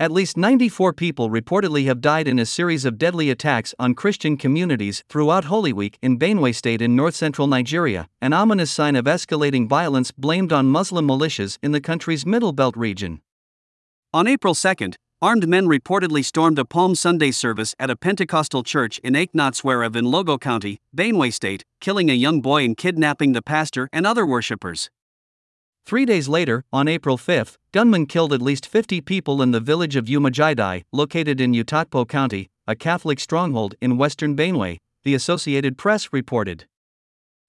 At least 94 people reportedly have died in a series of deadly attacks on Christian communities throughout Holy Week in Benue State in north central Nigeria, an ominous sign of escalating violence blamed on Muslim militias in the country's Middle Belt region. On April 2nd, armed men reportedly stormed a Palm Sunday service at a Pentecostal church in Akenawe-Tswarev in Logo County, Benue State, killing a young boy and kidnapping the pastor and other worshippers. Three days later, on April 5, gunmen killed at least 50 people in the village of Umogidi, located in Utokpo County, a Catholic stronghold in western Benue, the Associated Press reported.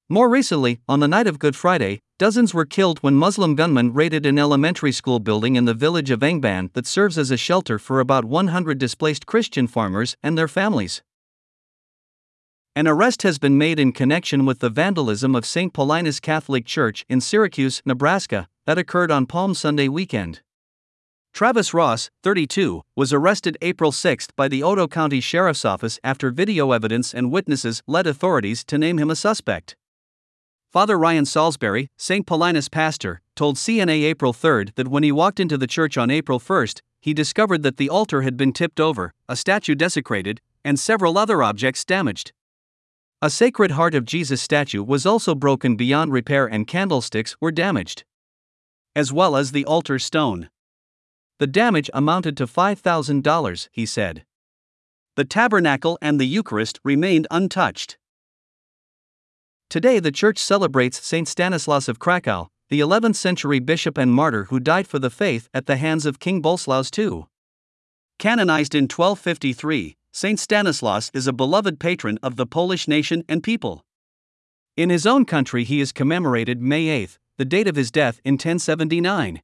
More recently, on the night of Good Friday, dozens were killed when Muslim gunmen raided an elementary school building in the village of Ngban that serves as a shelter for about 100 displaced Christian farmers and their families. An arrest has been made in connection with the vandalism of St. Paulinus Catholic Church in Syracuse, Nebraska, that occurred on Palm Sunday weekend. Travis Ross, 32, was arrested April 6 by the Otoe County Sheriff's Office after video evidence and witnesses led authorities to name him a suspect. Father Ryan Salisbury, St. Paulinus pastor, told CNA April 3 that when he walked into the church on April 1, he discovered that the altar had been tipped over, a statue desecrated, and several other objects damaged. A Sacred Heart of Jesus statue was also broken beyond repair and candlesticks were damaged, as well as the altar stone. The damage amounted to $5,000, he said. The tabernacle and the Eucharist remained untouched. Today, the church celebrates Saint Stanislaus of Krakow, the 11th century bishop and martyr who died for the faith at the hands of King Boleslaus II. Canonized in 1253, Saint Stanislaus is a beloved patron of the Polish nation and people. In his own country, he is commemorated May 8, the date of his death in 1079.